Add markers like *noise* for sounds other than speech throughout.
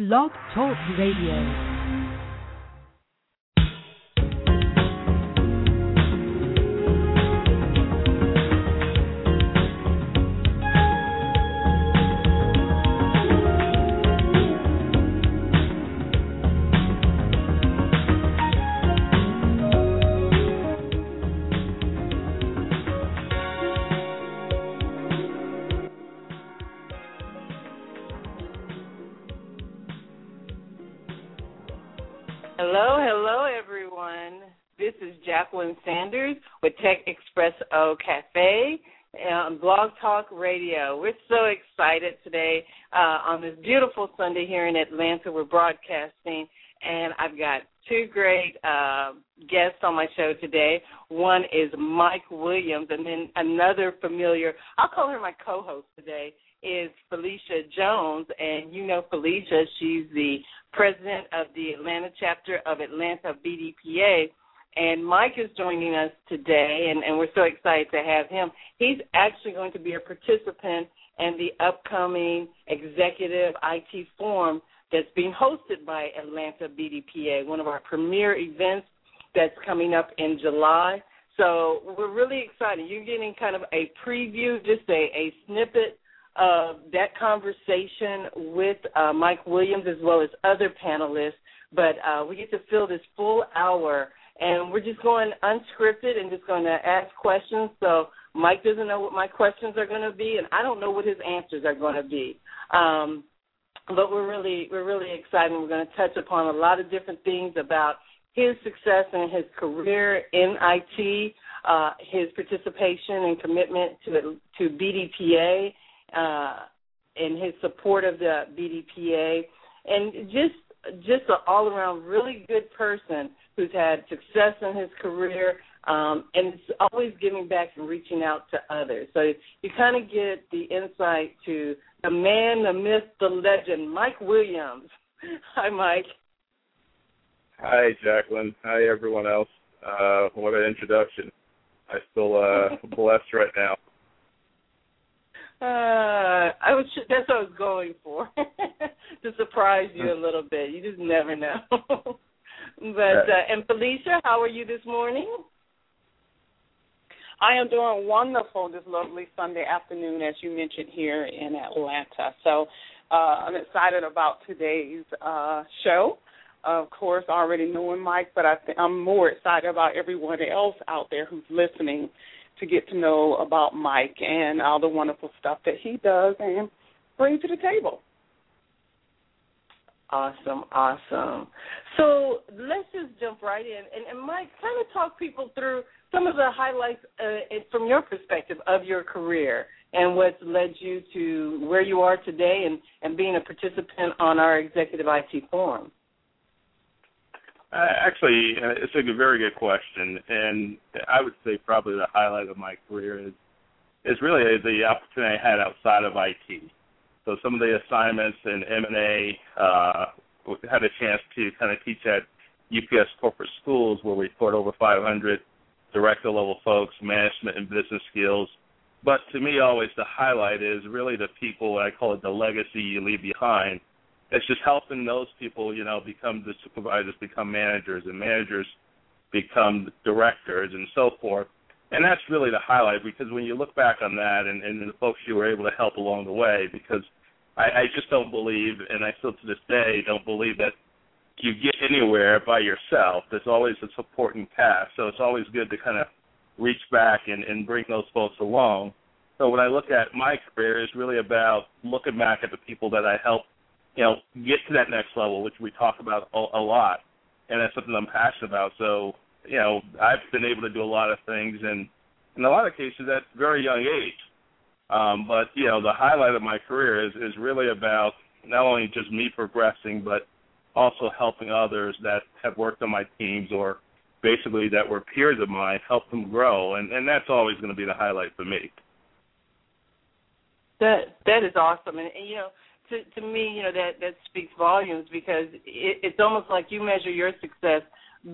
Blog Talk Radio. With Tech Expresso Cafe on Blog Talk Radio. We're so excited today uh, on this beautiful Sunday here in Atlanta. We're broadcasting, and I've got two great uh, guests on my show today. One is Mike Williams, and then another familiar, I'll call her my co host today, is Felicia Jones. And you know Felicia, she's the president of the Atlanta chapter of Atlanta BDPA. And Mike is joining us today, and, and we're so excited to have him. He's actually going to be a participant in the upcoming Executive IT Forum that's being hosted by Atlanta BDPA, one of our premier events that's coming up in July. So we're really excited. You're getting kind of a preview, just a, a snippet of that conversation with uh, Mike Williams as well as other panelists. But uh, we get to fill this full hour, and we're just going unscripted and just going to ask questions. So Mike doesn't know what my questions are going to be, and I don't know what his answers are going to be. Um, but we're really we're really excited. We're going to touch upon a lot of different things about his success and his career in IT, uh, his participation and commitment to to BDPA, uh, and his support of the BDPA, and just just an all around really good person who's had success in his career um, and it's always giving back and reaching out to others. So you kind of get the insight to the man, the myth, the legend, Mike Williams. *laughs* Hi, Mike. Hi, Jacqueline. Hi, everyone else. Uh, what an introduction. I feel uh, *laughs* blessed right now. Uh, I was that's what I was going for *laughs* to surprise you a little bit. You just never know. *laughs* but uh, and Felicia, how are you this morning? I am doing wonderful this lovely Sunday afternoon, as you mentioned here in Atlanta. So uh, I'm excited about today's uh, show. Of course, already knowing Mike, but I th- I'm more excited about everyone else out there who's listening to get to know about Mike and all the wonderful stuff that he does and brings to the table. Awesome, awesome. So let's just jump right in. And, and Mike, kind of talk people through some of the highlights uh, from your perspective of your career and what's led you to where you are today and, and being a participant on our Executive IT Forum. Uh, actually, uh, it's a very good question, and I would say probably the highlight of my career is is really the opportunity I had outside of IT. So some of the assignments in M and A uh, had a chance to kind of teach at UPS corporate schools where we taught over 500 director level folks, management and business skills. But to me, always the highlight is really the people. I call it the legacy you leave behind it's just helping those people, you know, become the supervisors, become managers, and managers become directors, and so forth. And that's really the highlight because when you look back on that and, and the folks you were able to help along the way, because I, I just don't believe, and I still to this day don't believe that you get anywhere by yourself. There's always a supporting cast, so it's always good to kind of reach back and, and bring those folks along. So when I look at my career, it's really about looking back at the people that I helped you know, get to that next level, which we talk about a, a lot, and that's something I'm passionate about. So, you know, I've been able to do a lot of things, and in a lot of cases, at very young age. Um, but you know, the highlight of my career is is really about not only just me progressing, but also helping others that have worked on my teams or basically that were peers of mine, help them grow, and and that's always going to be the highlight for me. That that is awesome, and, and you know to to me, you know, that that speaks volumes because it, it's almost like you measure your success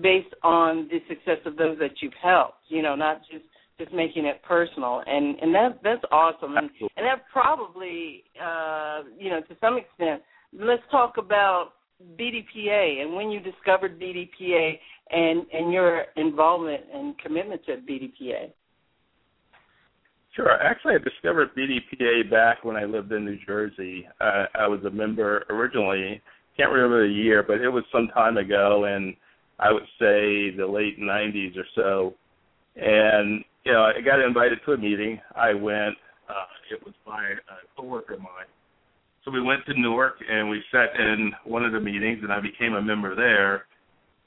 based on the success of those that you've helped. You know, not just just making it personal, and and that that's awesome, and and that probably, uh, you know, to some extent let's talk about BDPA and when you discovered BDPA and and your involvement and commitment to BDPA. Sure. Actually, I discovered BDPA back when I lived in New Jersey. Uh, I was a member originally. Can't remember the year, but it was some time ago, and I would say the late '90s or so. And you know, I got invited to a meeting. I went. Uh, it was by a coworker of mine. So we went to Newark and we sat in one of the meetings, and I became a member there.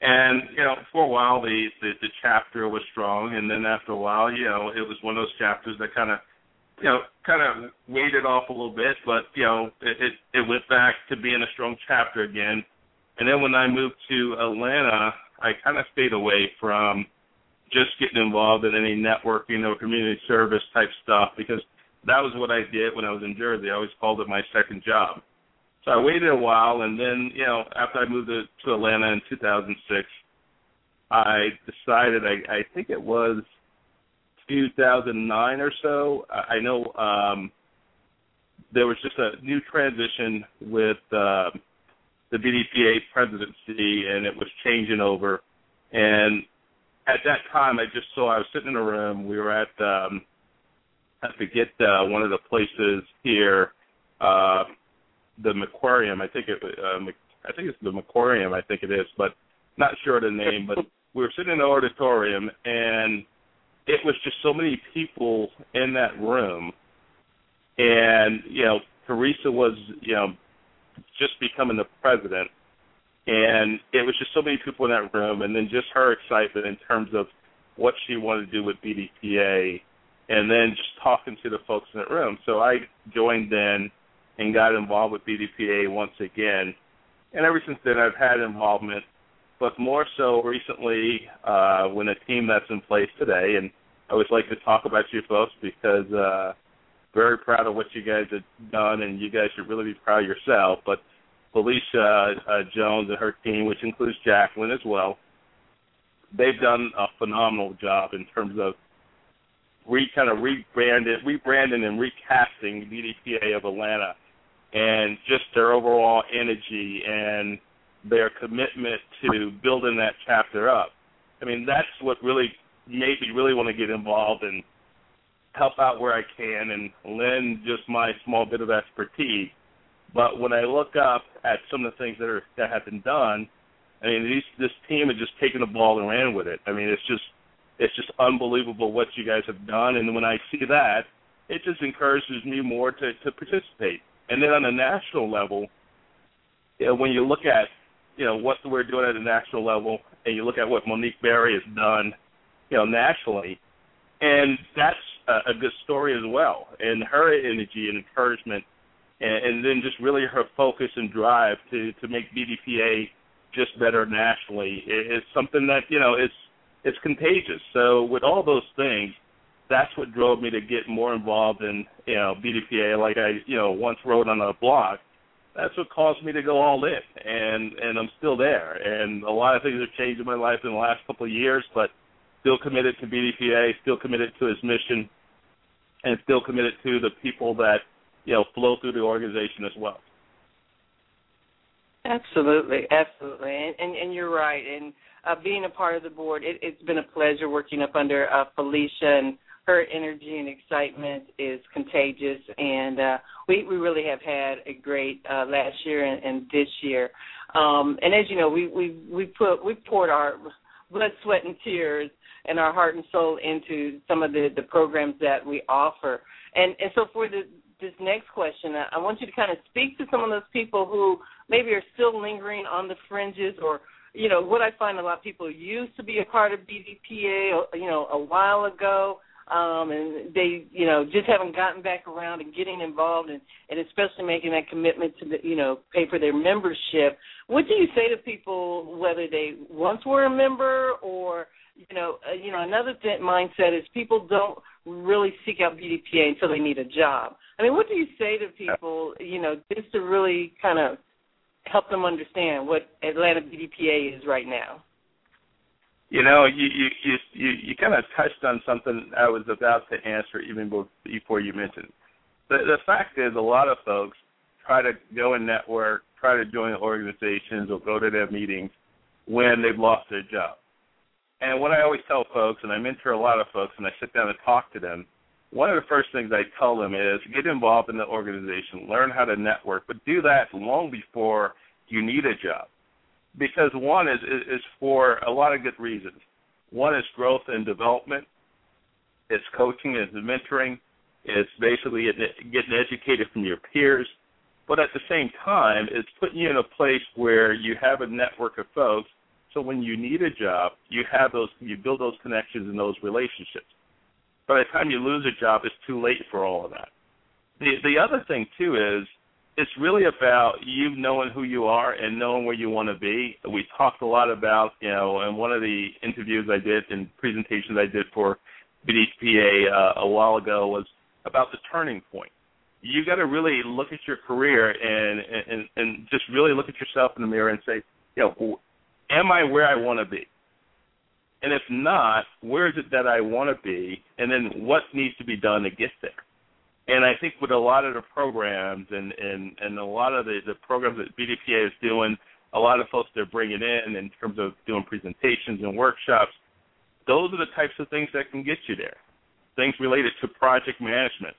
And you know, for a while the, the the chapter was strong, and then after a while, you know, it was one of those chapters that kind of, you know, kind of waded off a little bit, but you know, it, it it went back to being a strong chapter again. And then when I moved to Atlanta, I kind of stayed away from just getting involved in any networking or community service type stuff because that was what I did when I was in Jersey. I always called it my second job. So I waited a while, and then you know, after I moved to, to Atlanta in 2006, I decided I, I think it was 2009 or so. I, I know um, there was just a new transition with uh, the BDPA presidency, and it was changing over. And at that time, I just saw I was sitting in a room. We were at um, I forget uh, one of the places here. Uh, the Macquarium. I think it. Uh, I think it's the Macquarium. I think it is, but not sure of the name. But we were sitting in the auditorium, and it was just so many people in that room, and you know, Teresa was you know just becoming the president, and it was just so many people in that room, and then just her excitement in terms of what she wanted to do with BDPA, and then just talking to the folks in that room. So I joined in and got involved with BDPA once again. And ever since then, I've had involvement, but more so recently uh, when a team that's in place today. And I always like to talk about you folks because uh, very proud of what you guys have done, and you guys should really be proud of yourself. But Felicia uh, Jones and her team, which includes Jacqueline as well, they've done a phenomenal job in terms of re kind of rebranded, rebranding and recasting BDPA of Atlanta and just their overall energy and their commitment to building that chapter up. I mean, that's what really made me really want to get involved and help out where I can and lend just my small bit of expertise. But when I look up at some of the things that are that have been done, I mean, these, this team has just taken the ball and ran with it. I mean, it's just it's just unbelievable what you guys have done. And when I see that, it just encourages me more to to participate. And then on a national level, you know, when you look at you know what we're doing at a national level, and you look at what Monique Berry has done, you know, nationally, and that's a, a good story as well. And her energy and encouragement, and, and then just really her focus and drive to to make BDPA just better nationally is something that you know is it's contagious. So with all those things, that's what drove me to get more involved in you know BDPA. Like I you know once wrote on a blog, that's what caused me to go all in, and and I'm still there. And a lot of things have changed in my life in the last couple of years, but still committed to BDPA, still committed to its mission, and still committed to the people that you know flow through the organization as well. Absolutely, absolutely, and and, and you're right. And uh, being a part of the board, it, it's been a pleasure working up under uh, Felicia and her energy and excitement is contagious, and uh, we we really have had a great uh, last year and, and this year. Um, and as you know, we we we put we poured our blood, sweat, and tears and our heart and soul into some of the the programs that we offer. And and so for the this next question, I want you to kind of speak to some of those people who maybe are still lingering on the fringes or you know what I find a lot of people used to be a part of BDPA you know a while ago um, and they, you know, just haven't gotten back around and getting involved, and, and especially making that commitment to, the, you know, pay for their membership. What do you say to people, whether they once were a member or, you know, uh, you know, another th- mindset is people don't really seek out BDPA until they need a job. I mean, what do you say to people, you know, just to really kind of help them understand what Atlanta BDPA is right now? You know, you you you you, you kind of touched on something I was about to answer even before you mentioned. The the fact is, a lot of folks try to go and network, try to join organizations or go to their meetings when they've lost their job. And what I always tell folks, and I mentor a lot of folks, and I sit down and talk to them, one of the first things I tell them is get involved in the organization, learn how to network, but do that long before you need a job. Because one is is for a lot of good reasons. One is growth and development. It's coaching, it's mentoring, it's basically getting educated from your peers. But at the same time, it's putting you in a place where you have a network of folks. So when you need a job, you have those, you build those connections and those relationships. By the time you lose a job, it's too late for all of that. The the other thing too is it's really about you knowing who you are and knowing where you want to be. We talked a lot about, you know, in one of the interviews I did and presentations I did for BDPA uh, a while ago was about the turning point. You got to really look at your career and, and and just really look at yourself in the mirror and say, you know, am I where I want to be? And if not, where is it that I want to be? And then what needs to be done to get there? And I think with a lot of the programs and and and a lot of the the programs that BDPA is doing, a lot of folks they're bringing in in terms of doing presentations and workshops, those are the types of things that can get you there. Things related to project management,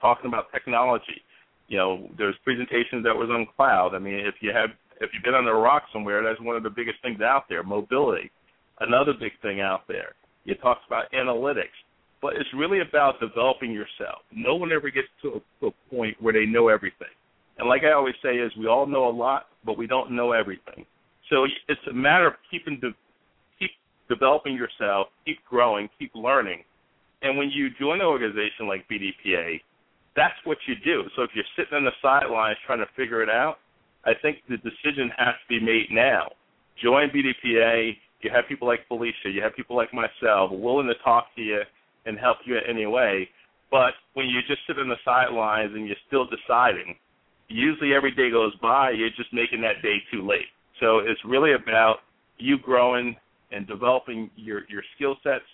talking about technology. You know, there's presentations that was on cloud. I mean, if you have if you've been on a rock somewhere, that's one of the biggest things out there. Mobility, another big thing out there. You talked about analytics but it's really about developing yourself. No one ever gets to a, to a point where they know everything. And like I always say, is we all know a lot, but we don't know everything. So it's a matter of keeping de- keep developing yourself, keep growing, keep learning. And when you join an organization like BDPA, that's what you do. So if you're sitting on the sidelines trying to figure it out, I think the decision has to be made now. Join BDPA. You have people like Felicia. You have people like myself willing to talk to you and help you in any way. But when you just sit on the sidelines and you're still deciding, usually every day goes by, you're just making that day too late. So it's really about you growing and developing your your skill sets.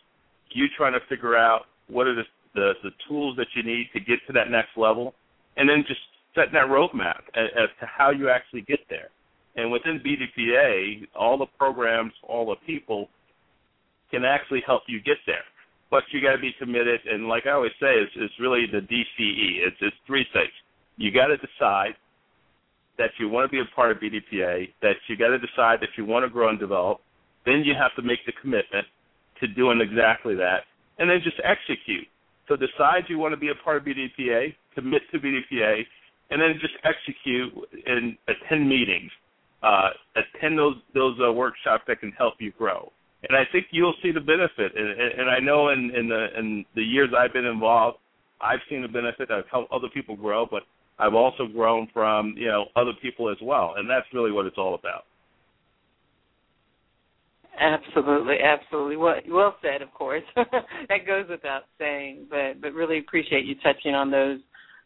You trying to figure out what are the, the the tools that you need to get to that next level, and then just setting that roadmap as, as to how you actually get there. And within BDPA, all the programs, all the people can actually help you get there but you got to be committed. And like I always say, it's, it's really the DCE. It's, it's three things. You got to decide that you want to be a part of BDPA, that you got to decide that you want to grow and develop. Then you have to make the commitment to doing exactly that, and then just execute. So decide you want to be a part of BDPA, commit to BDPA, and then just execute and attend meetings, uh, attend those those uh, workshops that can help you grow and I think you'll see the benefit. And, and I know in, in the in the years I've been involved, I've seen the benefit. I've helped other people grow, but I've also grown from you know other people as well, and that's really what it's all about. Absolutely, absolutely. Well, well said. Of course, *laughs* that goes without saying, but but really appreciate you touching on those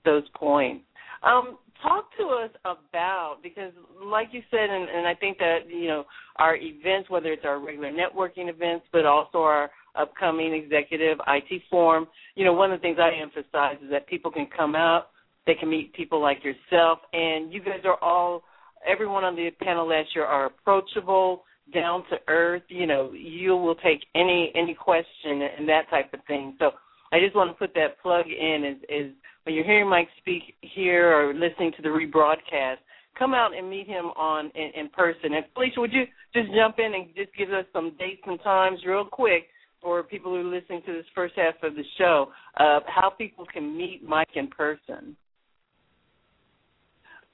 those points. Um, talk to us about because like you said and, and i think that you know our events whether it's our regular networking events but also our upcoming executive it forum you know one of the things i emphasize is that people can come out they can meet people like yourself and you guys are all everyone on the panel last year are approachable down to earth you know you will take any any question and that type of thing. So i just want to put that plug in as is when you're hearing Mike speak here or listening to the rebroadcast, come out and meet him on in, in person. And Felicia, would you just jump in and just give us some dates and times real quick for people who are listening to this first half of the show, uh, how people can meet Mike in person?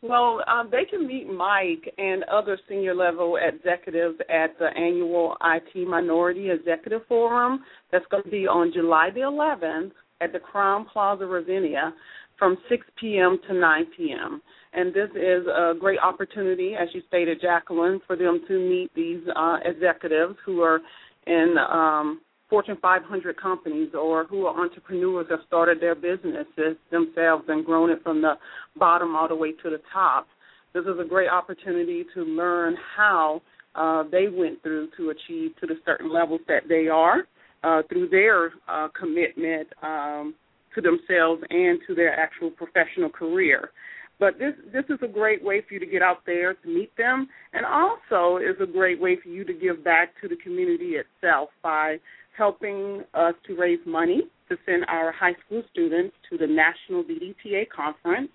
Well, um, they can meet Mike and other senior level executives at the annual IT Minority Executive Forum. That's going to be on July the 11th at the Crowne Plaza Ravinia from 6 p.m. to 9 p.m. And this is a great opportunity, as you stated, Jacqueline, for them to meet these uh, executives who are in um, Fortune 500 companies or who are entrepreneurs that started their businesses themselves and grown it from the bottom all the way to the top. This is a great opportunity to learn how uh, they went through to achieve to the certain levels that they are uh, through their uh, commitment um, to themselves and to their actual professional career. But this this is a great way for you to get out there to meet them, and also is a great way for you to give back to the community itself by helping us to raise money to send our high school students to the National BDPA Conference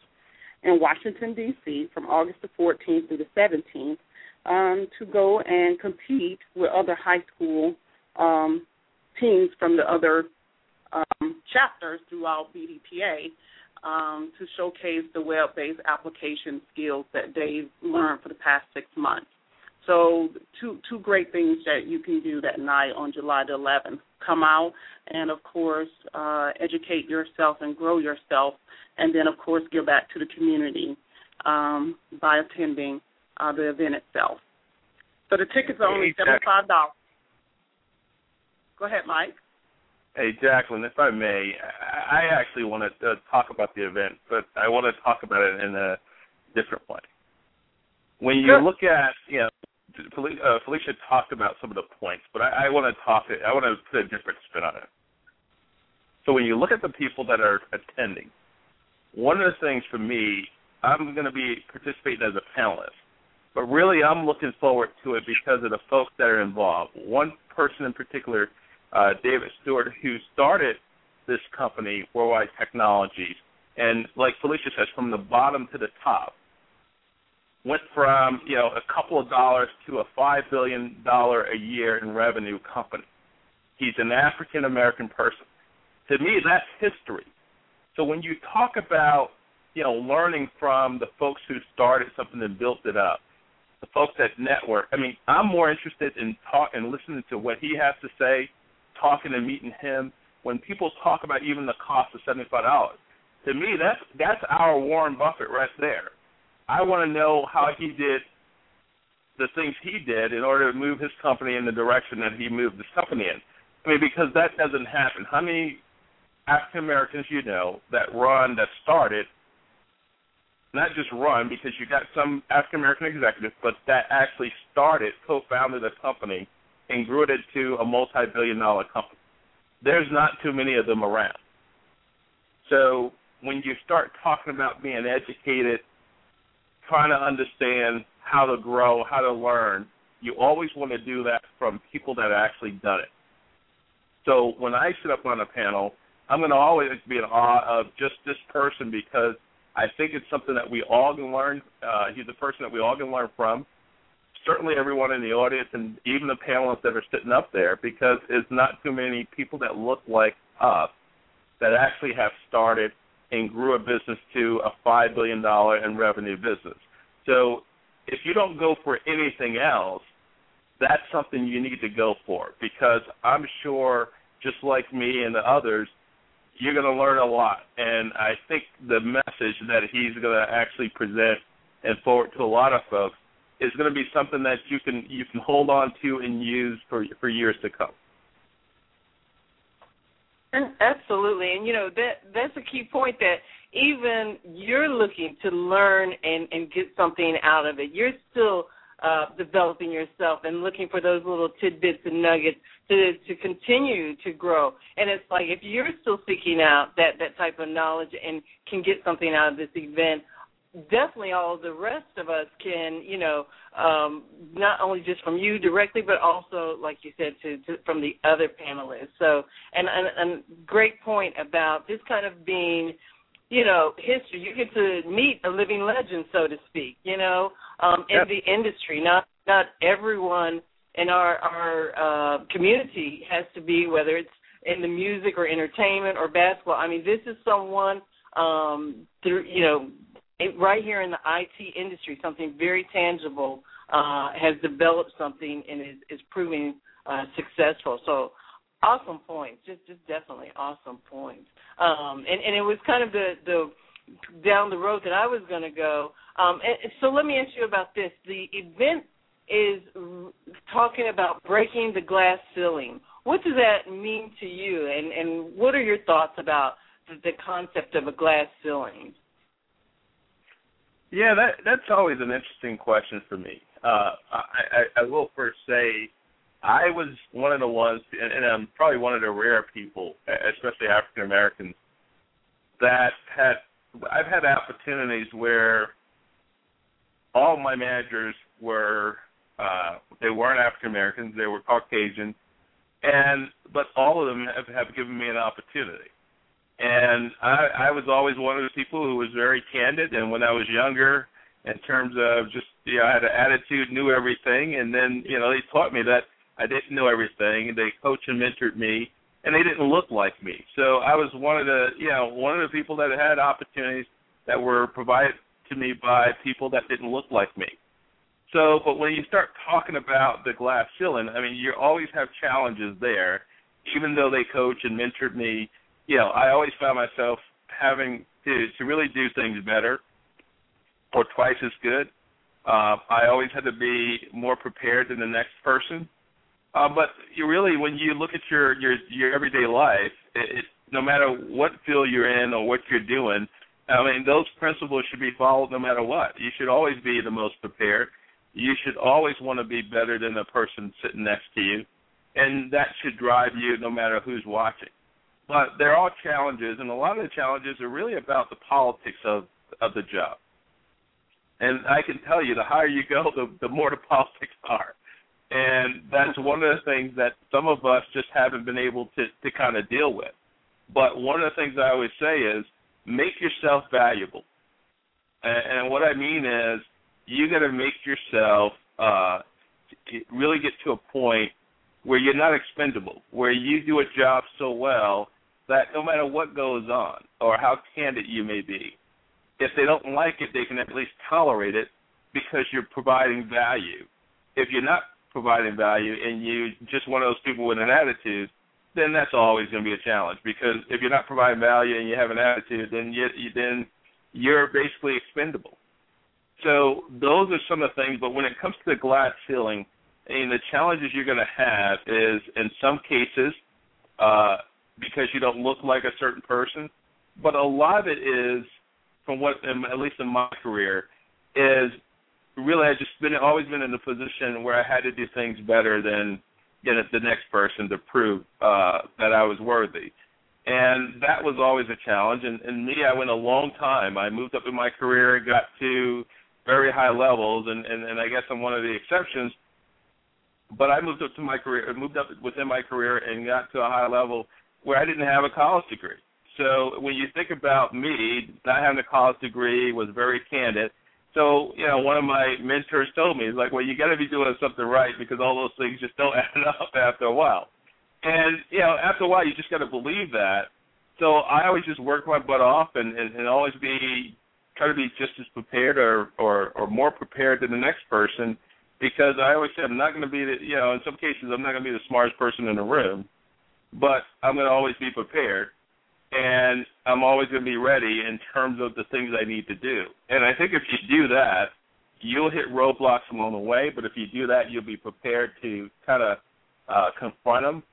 in Washington, D.C. from August the 14th through the 17th um, to go and compete with other high school um, teams from the other um, chapters throughout BDPA um, to showcase the web-based application skills that they've learned for the past six months. So two two great things that you can do that night on July the 11th. Come out and of course uh, educate yourself and grow yourself, and then of course give back to the community um, by attending uh, the event itself. So the tickets are only seventy five dollars. Go ahead, Mike. Hey, Jacqueline, if I may, I actually want to uh, talk about the event, but I want to talk about it in a different way. When you look at, you know, uh, Felicia talked about some of the points, but I, I want to talk. I want to put a different spin on it. So when you look at the people that are attending, one of the things for me, I'm going to be participating as a panelist, but really I'm looking forward to it because of the folks that are involved. One person in particular, uh, David Steward, who started this company, Worldwide Technologies, and like Felicia says, from the bottom to the top, went from you know a couple of dollars to a five billion dollar a year in revenue company. He's an African American person. To me, that's history. So when you talk about you know learning from the folks who started something and built it up, the folks at network. I mean, I'm more interested in talk and listening to what he has to say, talking and meeting him. When people talk about even the cost of seventy five dollars, to me that's that's our Warren Buffett right there I want to know how he did the things he did in order to move his company in the direction that he moved his company in. I mean, because that doesn't happen. How many African Americans you know that run, that started, not just run, because you got some African American executives, but that actually started, co-founded a company, and grew it into a multi-billion dollar company. There's not too many of them around. So when you start talking about being educated trying to understand how to grow, how to learn, you always want to do that from people that have actually done it. So when I sit up on a panel, I'm going to always be in awe of just this person because I think it's something that we all can learn. Uh, he's a person that we all can learn from. Certainly, everyone in the audience and even the panelists that are sitting up there, because it's not too many people that look like us that actually have started and grew a business to a five billion dollar in revenue business. So if you don't go for anything else, that's something you need to go for because I'm sure just like me and the others, you're going to learn a lot. And I think the message that he's going to actually present and forward to a lot of folks is going to be something that you can you can hold on to and use for for years to come. Absolutely, and you know that that's a key point that even you're looking to learn and and get something out of it. You're still uh, developing yourself and looking for those little tidbits and nuggets to to continue to grow. And it's like if you're still seeking out that that type of knowledge and can get something out of this event, definitely all the rest of us can, you know, um, not only just from you directly, but also, like you said, to, to from the other panelists. So, and, and and great point about this kind of being, you know, history. You get to meet a living legend, so to speak. You know, um, in yep. the industry. Not not everyone in our our uh, community has to be whether it's in the music or entertainment or basketball. I mean, this is someone um through you know it, right here in the IT industry, something very tangible uh, has developed something and is, is proving uh, successful. So awesome points, just just definitely awesome points. Um, and, and it was kind of the the down the road that I was going to go. Um, and, so let me ask you about this. The event is talking about breaking the glass ceiling. What does that mean to you, and, and what are your thoughts about the, the concept of a glass ceiling? Yeah, that that's always an interesting question for me. Uh, I, I, I will first say I was one of the ones, and, and I'm probably one of the rare people, especially African Americans, that had I've had opportunities where all my managers were uh, they weren't African Americans, they were Caucasian, and but all of them have, have given me an opportunity. And I, I was always one of those people who was very candid. And when I was younger, in terms of just you know, I had an attitude, knew everything, and then you know they taught me that I didn't know everything. They coached and mentored me, and they didn't look like me. So I was one of the you know one of the people that had opportunities that were provided to me by people that didn't look like me. So, but when you start talking about the glass ceiling, I mean, you always have challenges there. Even though they coach and mentored me, you know, I always found myself having to to really do things better or twice as good. Uh, I always had to be more prepared than the next person. Uh, but you really, when you look at your your your everyday life, it, it, no matter what field you're in or what you're doing, I mean, those principles should be followed no matter what. You should always be the most prepared. You should always want to be better than the person sitting next to you, and that should drive you no matter who's watching. But there are challenges, and a lot of the challenges are really about the politics of of the job. And I can tell you, the higher you go, the, the more the *laughs* politics are. And that's one of the things that some of us just haven't been able to, to kind of deal with. But one of the things I always say is make yourself valuable. And, and what I mean is you got to make yourself uh, really get to a point where you're not expendable, where you do a job so well that no matter what goes on or how candid you may be, if they don't like it, they can at least tolerate it because you're providing value. If you're not providing value and you're just one of those people with an attitude, then that's always going to be a challenge because if you're not providing value and you have an attitude, then you, then you're basically expendable. So those are some of the things. But when it comes to the glass ceiling, I mean, the challenges you're going to have is in some cases uh, because you don't look like a certain person, but a lot of it is from what at least in my career is really I just been always been in a position where I had to do things better than you know, the next person to prove uh, that I was worthy. And that was always a challenge. And, and me, I went a long time. I moved up in my career got to very high levels, and, and, and I guess I'm one of the exceptions. But I moved up to my career, moved up within my career, and got to a high level where I didn't have a college degree. So when you think about me, not having a college degree was very candid. So, you know, one of my mentors told me, he's like, well, you got to be doing something right because all those things just don't *laughs* add up after a while. And, you know, after a while, you just got to believe that. So I always just work my butt off and, and, and always be, try to be just as prepared or, or, or more prepared than the next person because I always say I'm not going to be the, you know, in some cases, I'm not going to be the smartest person in the room, but I'm going to always be prepared and I'm always going to be ready in terms of the things I need to do. And I think if you do that, you'll hit roadblocks along the way. But if you do that, you'll be prepared to kind of uh, confront them,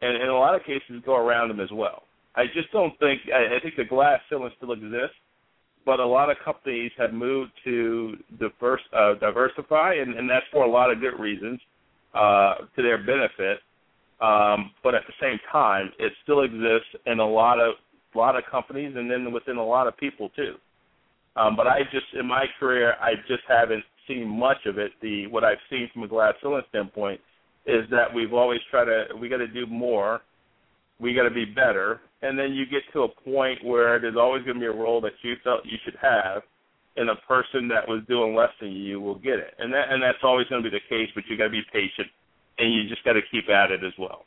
and in a lot of cases, go around them as well. I just don't think I, I think the glass ceiling still exists, but a lot of companies have moved to diverse, uh, diversify, and, and that's for a lot of good reasons uh, to their benefit. Um, but at the same time, it still exists in a lot of lot of companies, and then within a lot of people too. Um, but I just, in my career, I just haven't seen much of it. The what I've seen from a glass ceiling standpoint is that we've always tried to, we got to do more, we got to be better, and then you get to a point where there's always going to be a role that you felt you should have, and a person that was doing less than you will get it, and that and that's always going to be the case. But you got to be patient, and you just got to keep at it as well.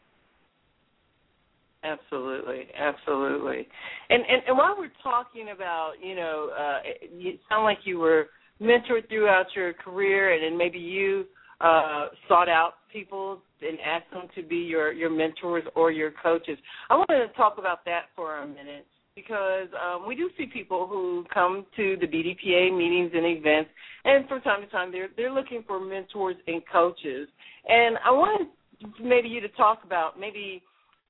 Absolutely, absolutely. And, and and while we're talking about, you know, uh, you sound like you were mentored throughout your career, and then maybe you uh, sought out people and asked them to be your your mentors or your coaches. I want to talk about that for a minute because um, we do see people who come to the BDPA meetings and events, and from time to time they're they're looking for mentors and coaches. And I wanted maybe you to talk about maybe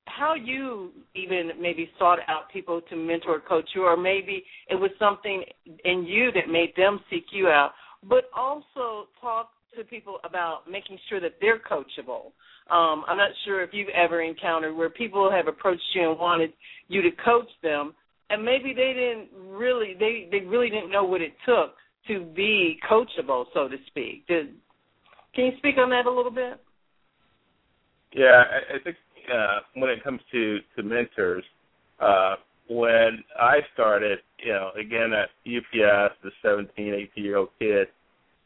how you even maybe sought out people to mentor coach you or maybe it was something in you that made them seek you out but also talk to people about making sure that they're coachable um, i'm not sure if you've ever encountered where people have approached you and wanted you to coach them and maybe they didn't really they they really didn't know what it took to be coachable, so to speak. Did, can you speak on that a little bit? Yeah, I, I think uh, when it comes to to mentors, uh, when I started, you know, again at UPS, the 17, 18 year old kid,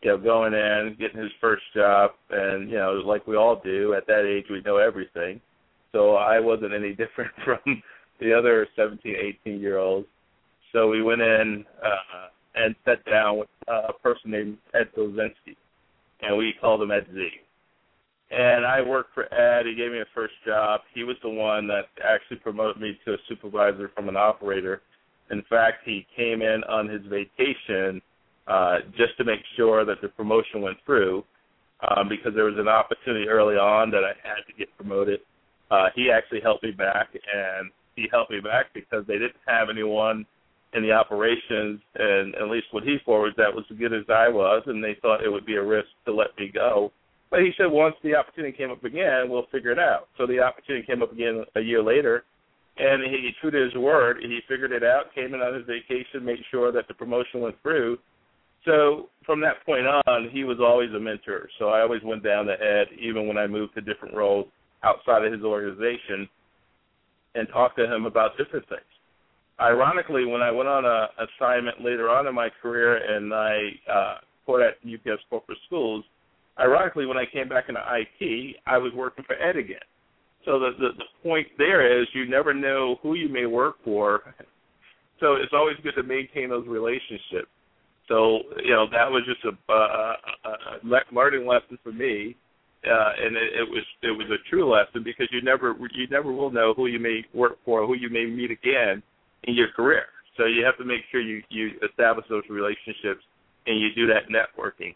you know, going in, getting his first job, and you know, like we all do at that age, we know everything. So I wasn't any *laughs* different from the other 17, 18 year olds. So we went in uh, and sat down with a person named Ed Kozinski, and we called him Ed Z. And I worked for Ed. He gave me a first job. He was the one that actually promoted me to a supervisor from an operator. In fact, he came in on his vacation uh, just to make sure that the promotion went through um, because there was an opportunity early on that I had to get promoted. Uh, he actually helped me back, and he helped me back because they didn't have anyone in the operations, and at least what he forwards that was as good as I was, and they thought it would be a risk to let me go. But he said once the opportunity came up again, we'll figure it out. So the opportunity came up again a year later, and he true to his word, he figured it out, came in on his vacation, made sure that the promotion went through. So from that point on, he was always a mentor. So I always went down to Ed, even when I moved to different roles outside of his organization, and talked to him about different things. Ironically, when I went on a assignment later on in my career and I uh, taught at UPS Corporate Schools, ironically, when I came back into IT, I was working for Ed again. So the, the the point there is you never know who you may work for. So it's always good to maintain those relationships. So you know that was just a, a, a learning lesson for me, uh, and it, it was it was a true lesson because you never you never will know who you may work for, who you may meet again in your career. So you have to make sure you you establish those relationships and you do that networking.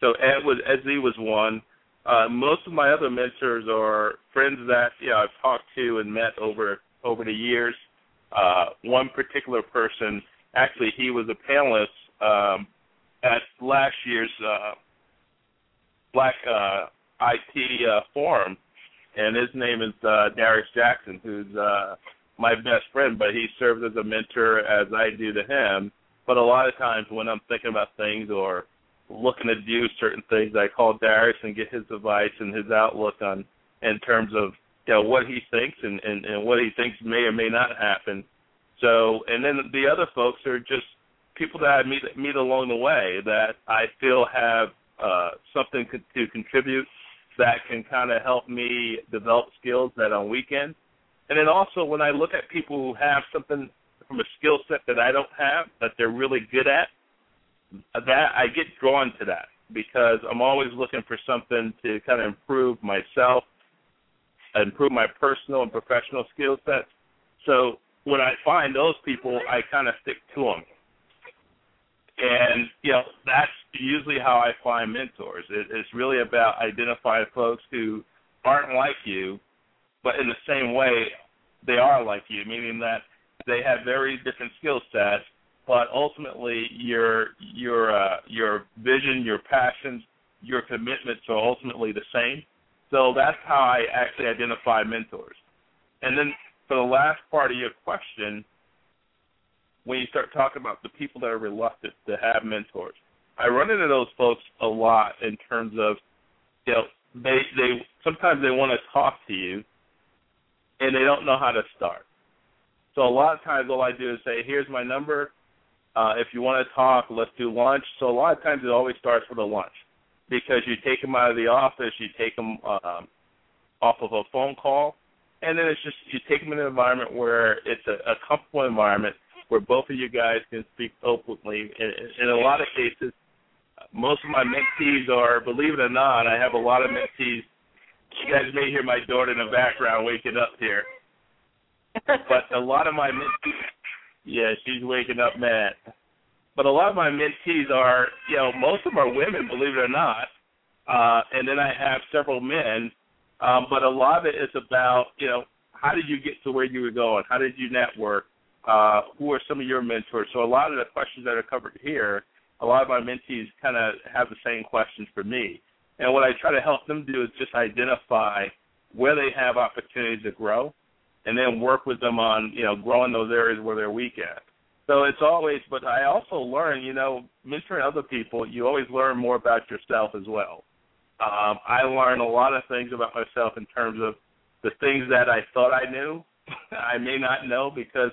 So Ed was Ed Z was one. Uh, most of my other mentors are friends that you know I've talked to and met over over the years. Uh, one particular person, actually, he was a panelist um, at last year's uh, Black uh, IT uh, Forum, and his name is uh, Darius Jackson, who's uh, my best friend, but he serves as a mentor as I do to him. But a lot of times when I'm thinking about things or looking to do certain things, I call Darius and get his advice and his outlook on in terms of you know what he thinks and, and, and what he thinks may or may not happen. So, and then the other folks are just people that I meet meet along the way that I feel have uh, something to contribute that can kind of help me develop skills that on weekends. And then also when I look at people who have something from a skill set that I don't have that they're really good at, that I get drawn to that because I'm always looking for something to kind of improve myself, improve my personal and professional skill sets. So when I find those people, I kind of stick to them. And you know that's usually how I find mentors. It, it's really about identifying folks who aren't like you, but in the same way they are like you, meaning that they have very different skill sets, but ultimately your your uh, your vision, your passions, your commitments are ultimately the same. So that's how I actually identify mentors. And then for the last part of your question, when you start talking about the people that are reluctant to have mentors. I run into those folks a lot in terms of you know they they sometimes they want to talk to you and they don't know how to start. So a lot of times all I do is say, here's my number. Uh, if you want to talk, let's do lunch. So a lot of times it always starts with a lunch because you take them out of the office, you take them um, off of a phone call, and then it's just you take them in an environment where it's a, a comfortable environment where both of you guys can speak openly. In, in a lot of cases, most of my mentees are, believe it or not, I have a lot of mentees. You guys may hear my daughter in the background waking up here. But a lot of my mentees, yeah, she's waking up mad. But a lot of my mentees are, you know, most of them are women, believe it or not. Uh, and then I have several men. Um, but a lot of it is about, you know, how did you get to where you were going? How did you network? Uh, who are some of your mentors? So a lot of the questions that are covered here, a lot of my mentees kind of have the same questions for me. And what I try to help them do is just identify where they have opportunities to grow and then work with them on you know growing those areas where they're weak at. So it's always, but I also learn, you know, mentoring other people, you always learn more about yourself as well. Um, I learn a lot of things about myself in terms of the things that I thought I knew, *laughs* I may not know because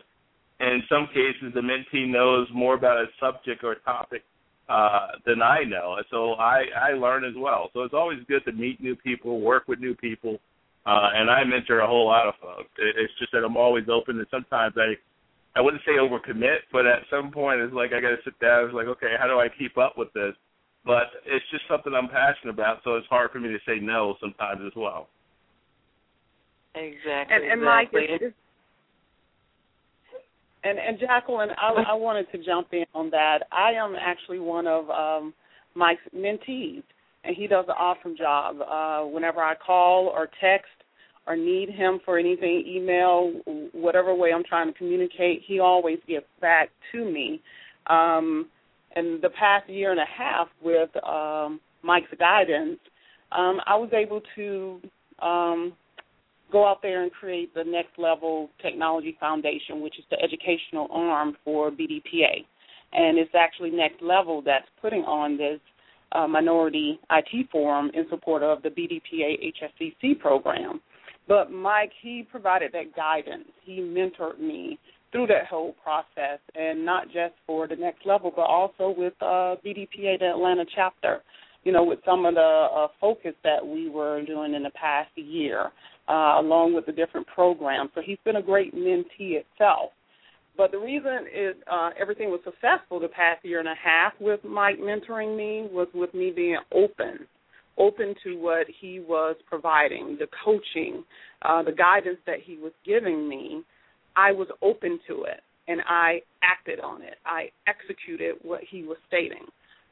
in some cases the mentee knows more about a subject or topic uh, than I know. So I, I learn as well. So it's always good to meet new people, work with new people, uh, and I mentor a whole lot of folks. It, it's just that I'm always open, and sometimes I, I wouldn't say overcommit, but at some point it's like I got to sit down. It's like, okay, how do I keep up with this? But it's just something I'm passionate about, so it's hard for me to say no sometimes as well. Exactly. And, and exactly. Mike, and and Jacqueline, I, I wanted to jump in on that. I am actually one of um, Mike's mentees, and he does an awesome job. Uh, whenever I call or text or need him for anything, email, whatever way I'm trying to communicate, he always gets back to me. Um, in the past year and a half with um, Mike's guidance, um, I was able to um, go out there and create the next level technology foundation, which is the educational arm for BDPA. And it's actually next level that's putting on this uh, minority IT forum in support of the BDPA HSCC program. But Mike, he provided that guidance. He mentored me through that whole process, and not just for the next level, but also with uh, BDPA, the Atlanta chapter. You know, with some of the uh, focus that we were doing in the past year, uh, along with the different programs. So he's been a great mentee itself. But the reason it, uh, everything was successful the past year and a half with Mike mentoring me was with me being open, open to what he was providing, the coaching, uh, the guidance that he was giving me. I was open to it and I acted on it. I executed what he was stating.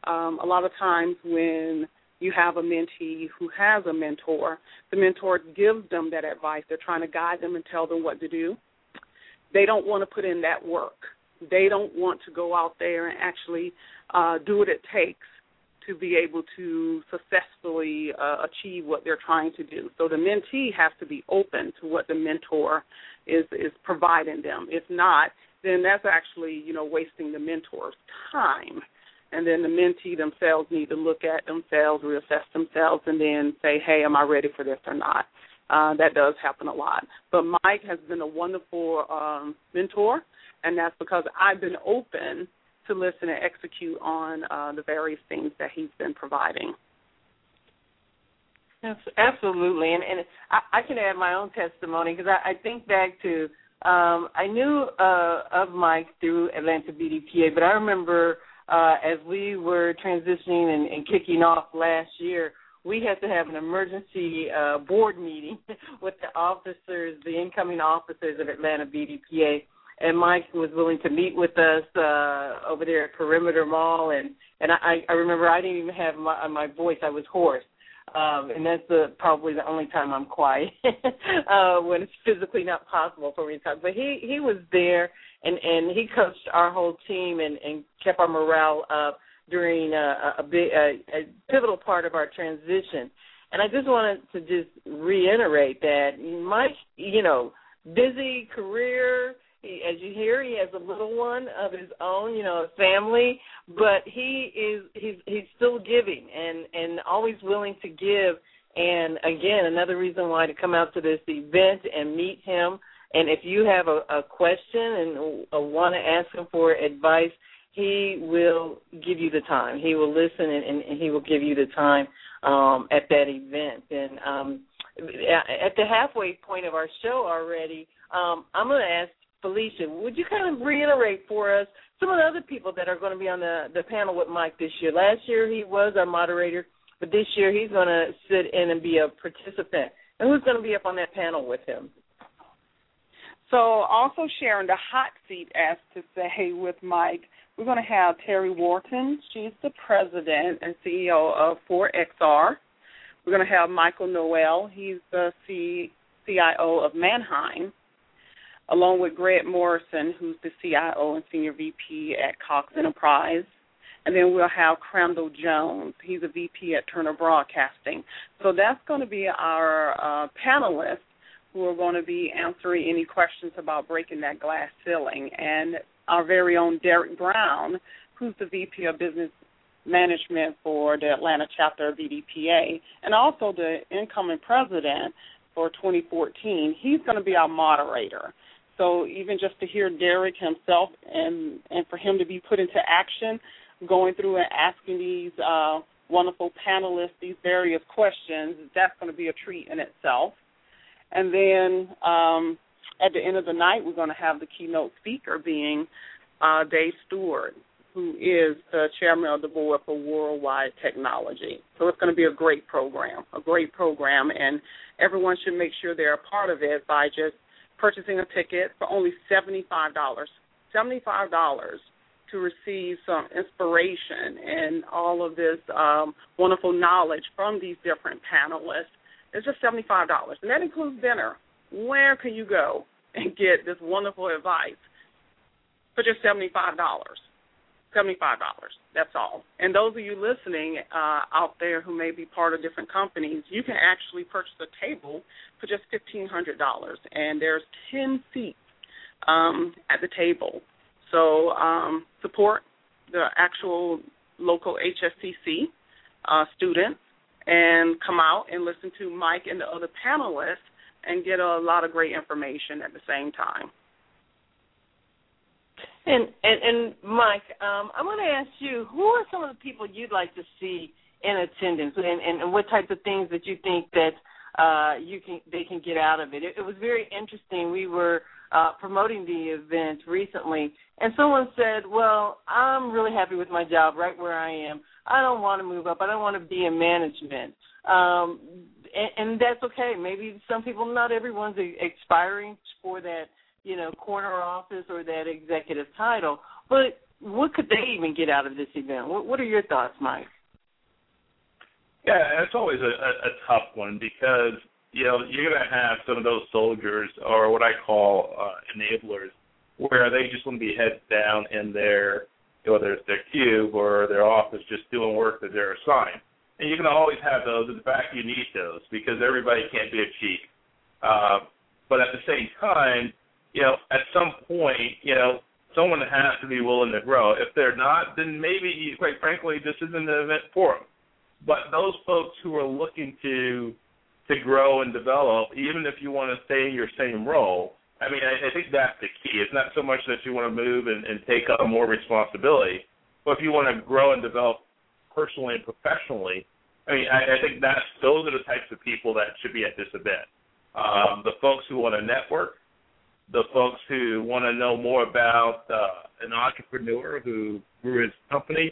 Um, a lot of times when you have a mentee who has a mentor. The mentor gives them that advice. They're trying to guide them and tell them what to do. They don't want to put in that work. They don't want to go out there and actually uh, do what it takes to be able to successfully uh, achieve what they're trying to do. So the mentee has to be open to what the mentor is is providing them. If not, then that's actually you know wasting the mentor's time and then the mentee themselves need to look at themselves, reassess themselves, and then say, "Hey, am I ready for this or not?" Uh, that does happen a lot. But Mike has been a wonderful um, mentor, and that's because I've been open to listen and execute on uh, the various things that he's been providing. Yes, absolutely, and and I, I can add my own testimony because I, I think back to um, I knew uh, of Mike through Atlanta BDPA, but I remember uh, as we were transitioning and, and kicking off last year, we had to have an emergency uh, board meeting *laughs* with the officers, the incoming officers of Atlanta BDPA. And Mike was willing to meet with us uh, over there at Perimeter Mall, and and I, I remember I didn't even have my my voice; I was hoarse, um, and that's the probably the only time I'm quiet *laughs* uh, when it's physically not possible for me to talk. But he he was there, and and he coached our whole team and and kept our morale up during uh, a, a big a, a pivotal part of our transition. And I just wanted to just reiterate that Mike, you know, busy career. He, as you hear, he has a little one of his own, you know, a family, but he is he's he's still giving and and always willing to give. And again, another reason why to come out to this event and meet him and if you have a, a question and want to ask him for advice, he will give you the time. He will listen and, and, and he will give you the time um, at that event. And um, at the halfway point of our show already, um, I'm going to ask Felicia, would you kind of reiterate for us some of the other people that are going to be on the, the panel with Mike this year? Last year he was our moderator, but this year he's going to sit in and be a participant. And who's going to be up on that panel with him? So also sharing the hot seat, as to say, with Mike, we're going to have Terry Wharton. She's the president and CEO of 4XR. We're going to have Michael Noel. He's the C- CIO of Manheim, along with Greg Morrison, who's the CIO and Senior VP at Cox Enterprise. And then we'll have Crandall Jones. He's a VP at Turner Broadcasting. So that's going to be our uh, panelists who are going to be answering any questions about breaking that glass ceiling. And our very own Derek Brown, who's the VP of Business Management for the Atlanta chapter of BDPA, and also the incoming president for 2014. He's going to be our moderator. So even just to hear Derek himself and and for him to be put into action, going through and asking these uh, wonderful panelists these various questions, that's going to be a treat in itself. And then um, at the end of the night, we're going to have the keynote speaker being uh, Dave Steward, who is the chairman of the board for Worldwide Technology. So it's going to be a great program, a great program, and everyone should make sure they're a part of it by just purchasing a ticket for only $75. $75 to receive some inspiration and all of this um, wonderful knowledge from these different panelists. It's just $75, and that includes dinner. Where can you go and get this wonderful advice for just $75? $75. That's all. And those of you listening uh, out there who may be part of different companies, you can actually purchase a table for just $1,500. And there's 10 seats um, at the table. So um, support the actual local HSCC uh, students and come out and listen to Mike and the other panelists and get a lot of great information at the same time. And and, and Mike, um, I want to ask you, who are some of the people you'd like to see in attendance, and, and, and what types of things that you think that uh, you can they can get out of it? It, it was very interesting. We were uh, promoting the event recently, and someone said, "Well, I'm really happy with my job right where I am. I don't want to move up. I don't want to be in management." Um, and, and that's okay. Maybe some people, not everyone's expiring for that you know, corner office or that executive title. But what could they even get out of this event? What, what are your thoughts, Mike? Yeah, it's always a, a, a tough one because you know you're going to have some of those soldiers or what I call uh, enablers, where they just want to be heads down in their whether it's their cube or their office, just doing work that they're assigned. And you can always have those. In fact, you need those because everybody can't be a chief. Uh, but at the same time, you know, at some point, you know, someone has to be willing to grow. If they're not, then maybe, quite frankly, this isn't an event for them. But those folks who are looking to to grow and develop, even if you want to stay in your same role, I mean, I, I think that's the key. It's not so much that you want to move and, and take up more responsibility, but if you want to grow and develop personally and professionally, I mean, I, I think that's those are the types of people that should be at this event. Um, the folks who want to network, the folks who want to know more about uh, an entrepreneur who grew his company,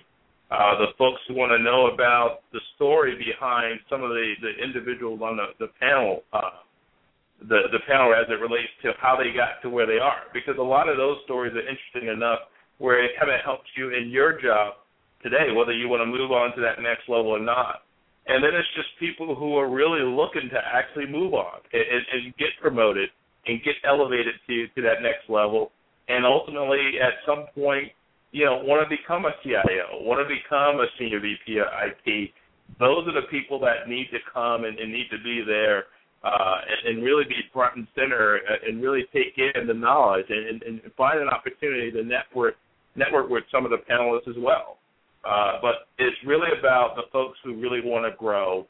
uh, the folks who want to know about the story behind some of the, the individuals on the, the panel, uh, the, the panel as it relates to how they got to where they are. Because a lot of those stories are interesting enough where it kind of helps you in your job today, whether you want to move on to that next level or not. And then it's just people who are really looking to actually move on and, and, get promoted and get elevated to to that next level, and ultimately at some point, you know, want to become a CIO, want to become a senior VP of IT. Those are the people that need to come and, and need to be there uh, and, and really be front and center uh, and really take in the knowledge and, and, and find an opportunity to network network with some of the panelists as well. Uh, but it's really about the folks who really want to grow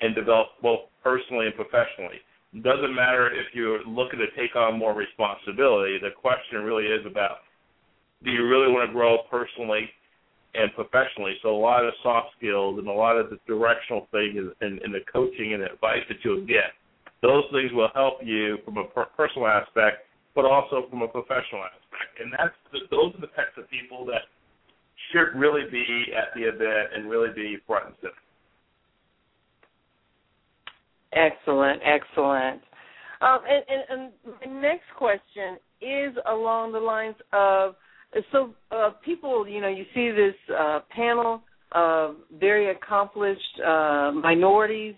and develop both personally and professionally It doesn't matter if you're looking to take on more responsibility. The question really is about do you really want to grow personally and professionally? So a lot of soft skills and a lot of the directional things and, and the coaching and advice that you'll get, those things will help you from a per- personal aspect, but also from a professional aspect. And that's the, those are the types of people that should really be at the event and really be front and center. Excellent, excellent. Um, and, and, and my next question is along the lines of so uh, people, you know, you see this uh, panel of very accomplished uh, minorities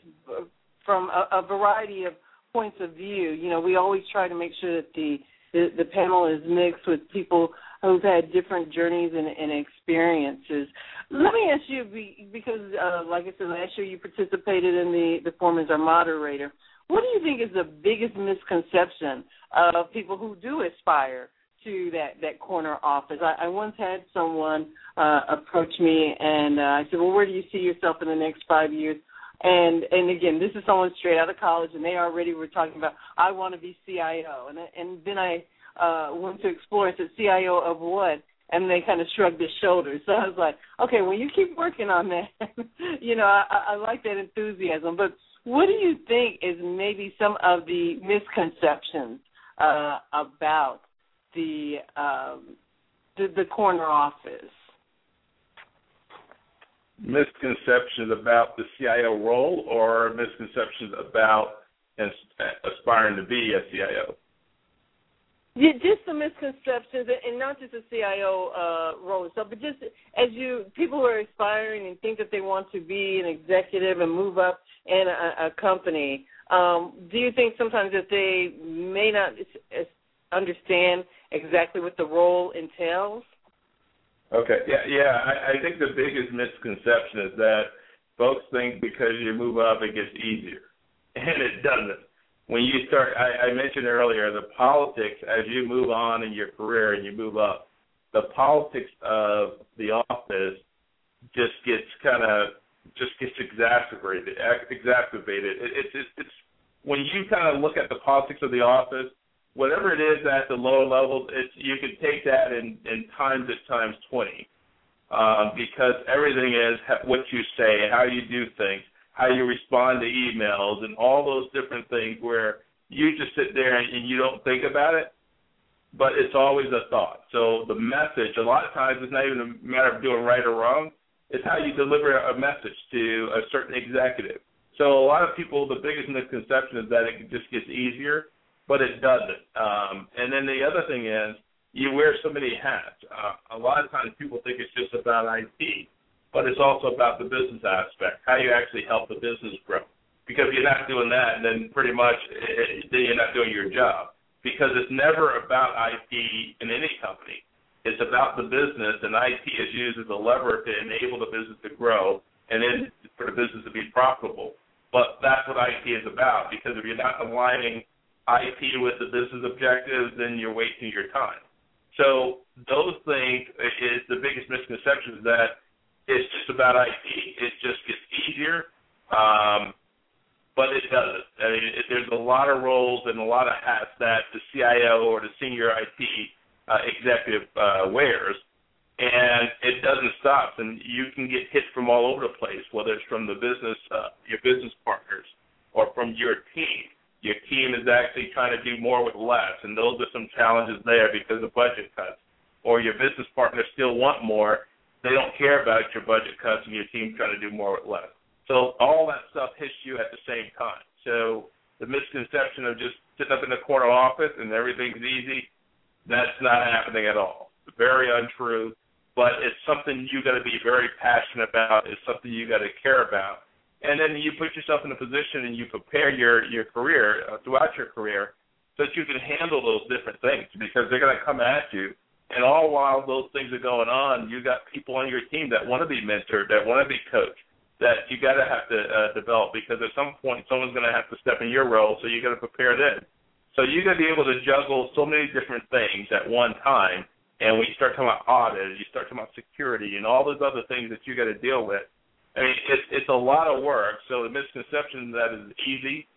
from a, a variety of points of view. You know, we always try to make sure that the the, the panel is mixed with people who've had different journeys and, and experiences. Let me ask you, because uh, like I said last year, you participated in the the forum as our moderator. What do you think is the biggest misconception of people who do aspire to that that corner office? I, I once had someone uh, approach me, and uh, I said, "Well, where do you see yourself in the next five years?" And and again, this is someone straight out of college, and they already were talking about, "I want to be CIO," and and then I uh, went to explore and said, "CIO of what?" and they kind of shrugged their shoulders. So I was like, okay, well, you keep working on that. *laughs* you know, I, I like that enthusiasm. But what do you think is maybe some of the misconceptions uh, about the, um, the the corner office? Misconceptions about the CIO role, or misconceptions about aspiring to be a CIO? Yeah, just some misconceptions, and not just the CIO uh, role stuff, but just as you people who are aspiring and think that they want to be an executive and move up in a, a company. Um, do you think sometimes that they may not understand exactly what the role entails? Okay, yeah, yeah. I, I think the biggest misconception is that folks think because you move up it gets easier, and it doesn't when you start, I, I mentioned earlier the politics as you move on in your career and you move up, the politics of the office just gets kind of just gets exacerbated. Exacerbated. It, it's it's it's when you kind of look at the politics of the office, whatever it is at the lower levels, it's you can take that and and times it times twenty, um, because everything is what you say, how you do things how you respond to emails and all those different things where you just sit there and you don't think about it, but it's always a thought. So the message, a lot of times, it's not even a matter of doing right or wrong. It's how you deliver a message to a certain executive. So a lot of people, the biggest misconception is that it just gets easier, but it doesn't. Um, and then the other thing is you wear so many hats. Uh, a lot of times people think it's just about IT but it's also about the business aspect, how you actually help the business grow. Because if you're not doing that, then pretty much it, then you're not doing your job. Because it's never about IT in any company. It's about the business, and IT is used as a lever to enable the business to grow and then for the business to be profitable. But that's what IT is about. Because if you're not aligning IT with the business objectives, then you're wasting your time. So those things is the biggest misconception that it's just about IT. It just gets easier, um, but it doesn't. I mean, it, there's a lot of roles and a lot of hats that the CIO or the senior IT uh, executive uh, wears, and it doesn't stop. And you can get hit from all over the place, whether it's from the business, uh, your business partners, or from your team. Your team is actually trying to do more with less, and those are some challenges there because of budget cuts. Or your business partners still want more, they don't care about your budget cuts and your team trying to do more with less. So all that stuff hits you at the same time. So the misconception of just sitting up in the corner office and everything's easy, that's not happening at all. Very untrue, but it's something you got to be very passionate about. It's something you got to care about. And then you put yourself in a position and you prepare your your career uh, throughout your career so that you can handle those different things because they're going to come at you and all while those things are going on, you got people on your team that want to be mentored, that want to be coached, that you got to have to uh, develop because at some point someone's going to have to step in your role, so you got to prepare then. So you got to be able to juggle so many different things at one time. And when you start talking about audit, you start talking about security, and all those other things that you got to deal with. I mean, it's it's a lot of work. So the misconception that is easy,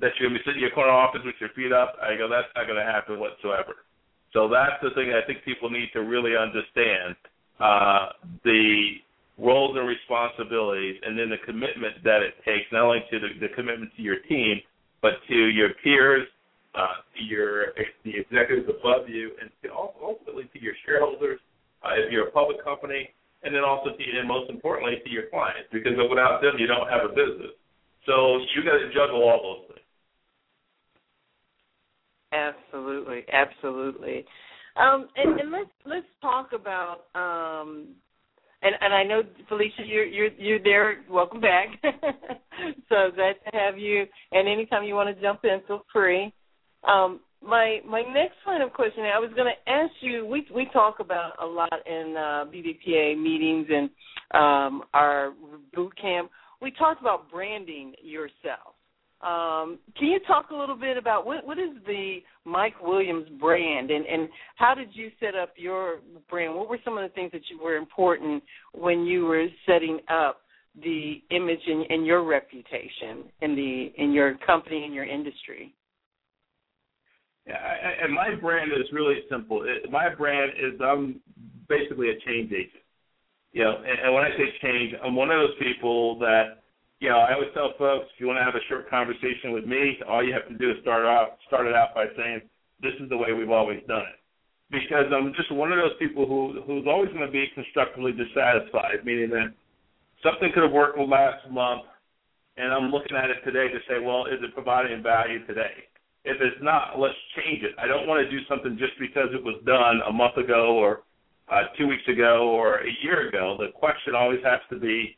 that you're gonna be sitting in your corner office with your feet up, I go, that's not going to happen whatsoever. So that's the thing I think people need to really understand uh, the roles and responsibilities, and then the commitment that it takes, not only to the, the commitment to your team, but to your peers, uh, to your the executives above you, and to ultimately to your shareholders, uh, if you're a public company, and then also to, and most importantly, to your clients, because without them, you don't have a business. So you got to juggle all those things. Absolutely, absolutely. Um, and, and let's let's talk about um, and and I know Felicia, you're you're you're there. Welcome back. *laughs* so glad to have you. And anytime you want to jump in, feel free. Um, my my next line of questioning, I was going to ask you. We we talk about a lot in uh, BDPA meetings and um, our boot camp. We talked about branding yourself. Um, can you talk a little bit about what what is the Mike Williams brand and and how did you set up your brand? What were some of the things that you were important when you were setting up the image and, and your reputation in the in your company in your industry? I, and my brand is really simple. It, my brand is I'm basically a change agent. You know, and, and when I say change, I'm one of those people that, you know, I always tell folks if you want to have a short conversation with me, all you have to do is start out start it out by saying, This is the way we've always done it. Because I'm just one of those people who who's always going to be constructively dissatisfied, meaning that something could have worked last month and I'm looking at it today to say, well, is it providing value today? If it's not, let's change it. I don't want to do something just because it was done a month ago or uh, two weeks ago or a year ago. The question always has to be,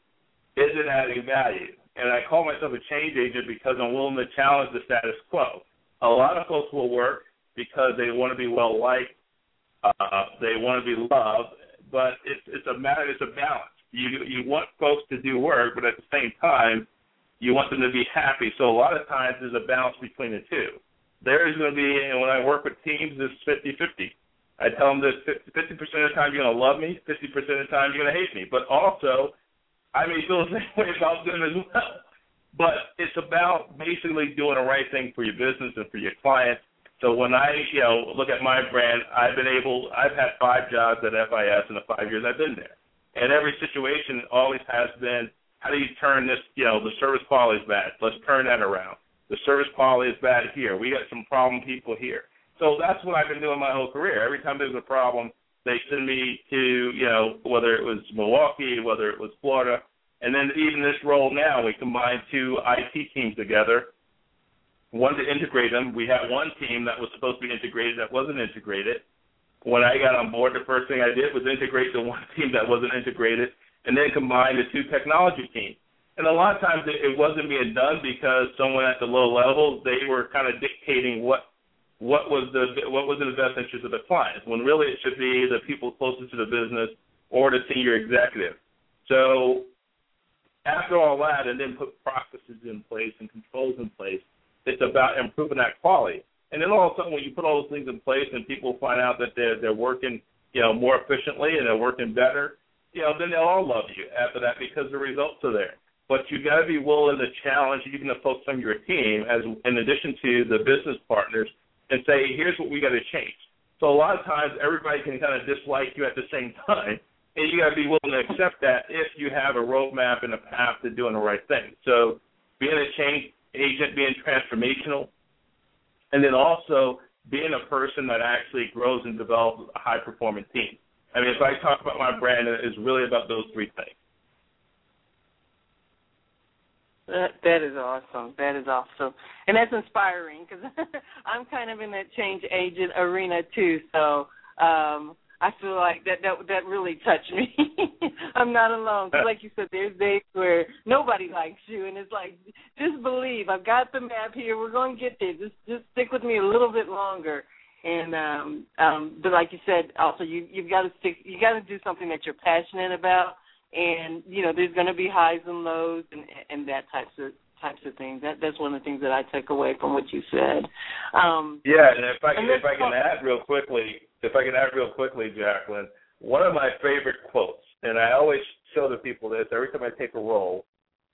is it adding value? And I call myself a change agent because I'm willing to challenge the status quo. A lot of folks will work because they want to be well liked, uh, they want to be loved, but it's it's a matter, it's a balance. You you want folks to do work, but at the same time, you want them to be happy. So a lot of times there's a balance between the two there is going to be, and when I work with teams, it's 50-50. I tell them that 50% of the time you're going to love me, 50% of the time you're going to hate me. But also, I may feel the *laughs* same way about them as well. But it's about basically doing the right thing for your business and for your clients. So when I, you know, look at my brand, I've been able, I've had five jobs at FIS in the five years I've been there. And every situation always has been, how do you turn this, you know, the service quality is bad. Let's turn that around the service quality is bad here. We got some problem people here. So that's what I've been doing my whole career. Every time there's a problem, they send me to, you know, whether it was Milwaukee, whether it was Florida, and then even this role now, we combined two IT teams together. One to integrate them. We had one team that was supposed to be integrated that wasn't integrated. When I got on board, the first thing I did was integrate the *laughs* one team that wasn't integrated, and then combine the two technology teams and a lot of times it, it wasn't being done because someone at the low level they were kind of dictating what what was the what was in the best interest of the client when really it should be the people closest to the business or the senior executive. So after all that, and then put processes in place and controls in place, it's about improving that quality. And then all of a sudden, when you put all those things in place and people find out that they're they're working, you know, more efficiently and they're working better, you know, then they'll all love you after that because the results are there but you got to be willing to challenge even the folks on your team, as in addition to the business partners, and say, here's what we got to change. So a lot of times everybody can kind of dislike you at the same time, and you got to be willing to accept that if you have a roadmap and a path to doing the right thing. So being a change agent, being transformational, and then also being a person that actually grows and develops a high performing team. I mean, if I talk about my brand, it's really about those three things. That that is awesome. That is awesome, and that's inspiring because *laughs* I'm kind of in that change agent arena too. So um, I feel like that that that really touched me. *laughs* I'm not alone. Cause like you said, there's days where nobody likes you, and it's like just believe. I've got the map here. We're going to get there. Just just stick with me a little bit longer. And um, um, but like you said, also you you've got to stick. You got to do something that you're passionate about and you know there's going to be highs and lows and and that types of types of things. That that's one of the things that I took away from what you said. Um, yeah, and if I can, if I can add real quickly, if I can add real quickly, Jacqueline, one of my favorite quotes, and I always show the people this every time I take a role,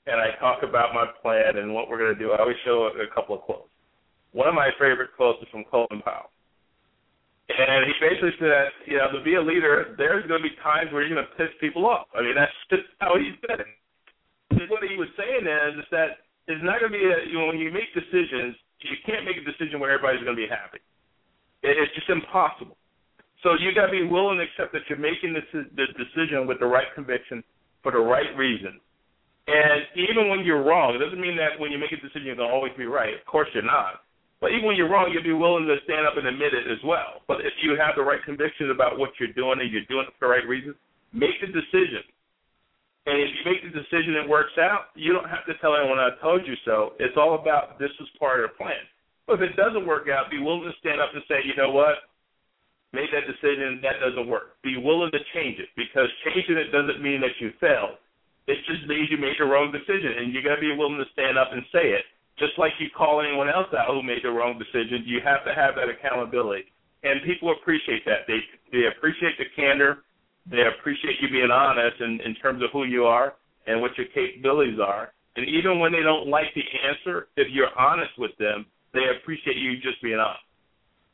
and I talk about my plan and what we're going to do. I always show a, a couple of quotes. One of my favorite quotes is from Colin Powell. And he basically said, you know, to be a leader, there's going to be times where you're going to piss people off. I mean, that's just how he said it. And what he was saying is, is that it's not going to be a, you know, when you make decisions, you can't make a decision where everybody's going to be happy. It's just impossible. So you got to be willing to accept that you're making this the decision with the right conviction for the right reason. And even when you're wrong, it doesn't mean that when you make a decision you're going to always be right. Of course you're not. But even when you're wrong, you'll be willing to stand up and admit it as well. But if you have the right convictions about what you're doing and you're doing it for the right reasons, make the decision. And if you make the decision and it works out, you don't have to tell anyone I told you so. It's all about this is part of the plan. But if it doesn't work out, be willing to stand up and say, you know what, made that decision, that doesn't work. Be willing to change it because changing it doesn't mean that you failed. It just means you made the wrong decision, and you got to be willing to stand up and say it. Just like you call anyone else out who made the wrong decision, you have to have that accountability, and people appreciate that. They they appreciate the candor, they appreciate you being honest in in terms of who you are and what your capabilities are. And even when they don't like the answer, if you're honest with them, they appreciate you just being honest.